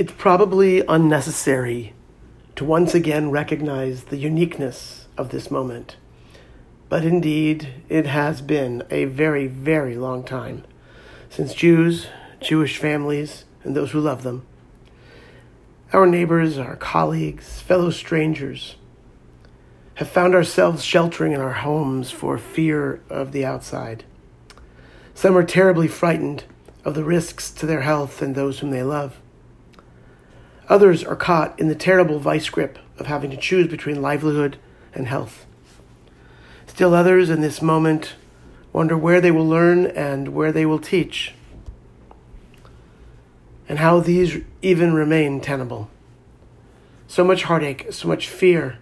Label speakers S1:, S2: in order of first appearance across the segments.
S1: It's probably unnecessary to once again recognize the uniqueness of this moment. But indeed, it has been a very, very long time since Jews, Jewish families, and those who love them, our neighbors, our colleagues, fellow strangers, have found ourselves sheltering in our homes for fear of the outside. Some are terribly frightened of the risks to their health and those whom they love. Others are caught in the terrible vice grip of having to choose between livelihood and health. Still others in this moment wonder where they will learn and where they will teach, and how these even remain tenable. So much heartache, so much fear,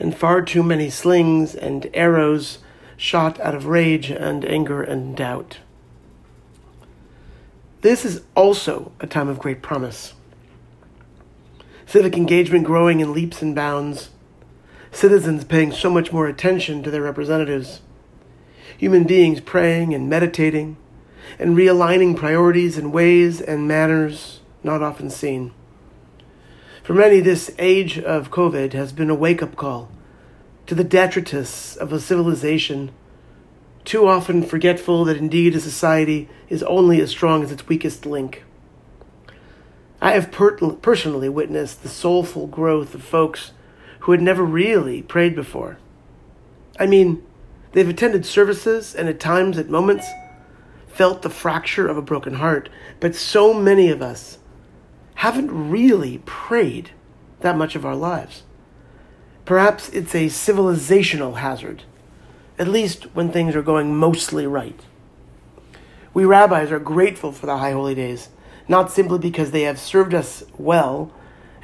S1: and far too many slings and arrows shot out of rage and anger and doubt. This is also a time of great promise. Civic engagement growing in leaps and bounds, citizens paying so much more attention to their representatives, human beings praying and meditating, and realigning priorities in ways and manners not often seen. For many, this age of COVID has been a wake up call to the detritus of a civilization too often forgetful that indeed a society is only as strong as its weakest link. I have per- personally witnessed the soulful growth of folks who had never really prayed before. I mean, they've attended services and at times, at moments, felt the fracture of a broken heart, but so many of us haven't really prayed that much of our lives. Perhaps it's a civilizational hazard at least when things are going mostly right. We rabbis are grateful for the High Holy Days, not simply because they have served us well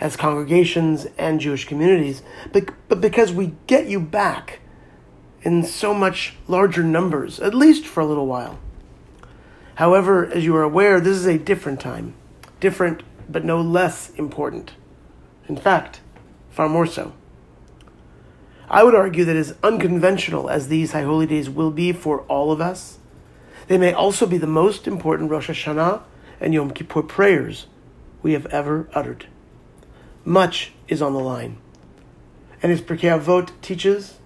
S1: as congregations and Jewish communities, but, but because we get you back in so much larger numbers, at least for a little while. However, as you are aware, this is a different time, different but no less important. In fact, far more so. I would argue that as unconventional as these High Holy Days will be for all of us, they may also be the most important Rosh Hashanah and Yom Kippur prayers we have ever uttered. Much is on the line. And as Pirkei Avot teaches,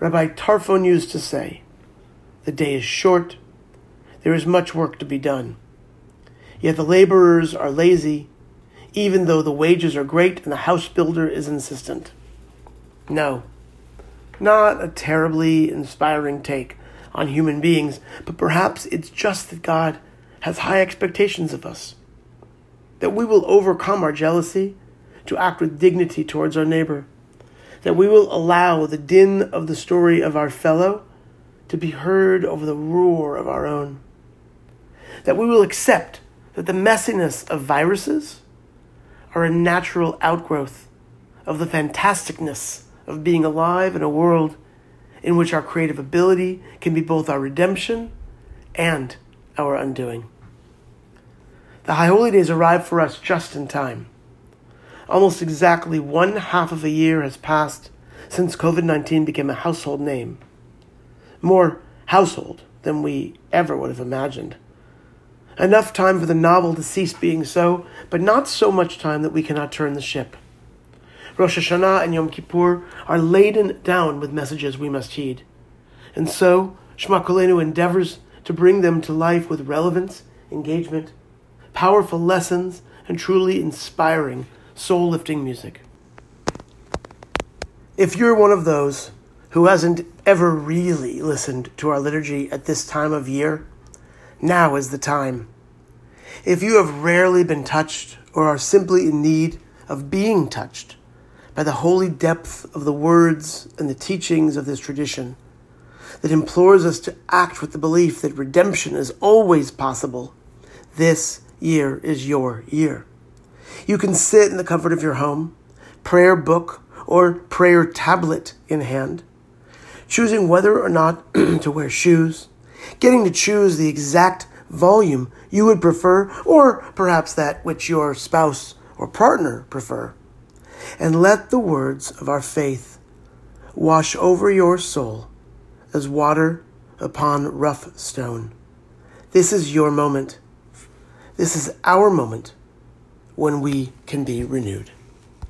S1: Rabbi Tarfon used to say, the day is short, there is much work to be done. Yet the laborers are lazy, even though the wages are great and the house builder is insistent. No, not a terribly inspiring take on human beings, but perhaps it's just that God has high expectations of us. That we will overcome our jealousy to act with dignity towards our neighbor. That we will allow the din of the story of our fellow to be heard over the roar of our own. That we will accept that the messiness of viruses are a natural outgrowth of the fantasticness of being alive in a world in which our creative ability can be both our redemption and our undoing. The High Holy Days arrive for us just in time. Almost exactly one half of a year has passed since COVID 19 became a household name. More household than we ever would have imagined. Enough time for the novel to cease being so, but not so much time that we cannot turn the ship. Rosh Hashanah and Yom Kippur are laden down with messages we must heed. And so, Shema Kolenu endeavors to bring them to life with relevance, engagement, powerful lessons, and truly inspiring, soul lifting music. If you're one of those who hasn't ever really listened to our liturgy at this time of year, now is the time. If you have rarely been touched or are simply in need of being touched, by the holy depth of the words and the teachings of this tradition that implores us to act with the belief that redemption is always possible. This year is your year. You can sit in the comfort of your home, prayer book or prayer tablet in hand, choosing whether or not to wear shoes, getting to choose the exact volume you would prefer, or perhaps that which your spouse or partner prefer and let the words of our faith wash over your soul as water upon rough stone. This is your moment. This is our moment. when we can be renewed.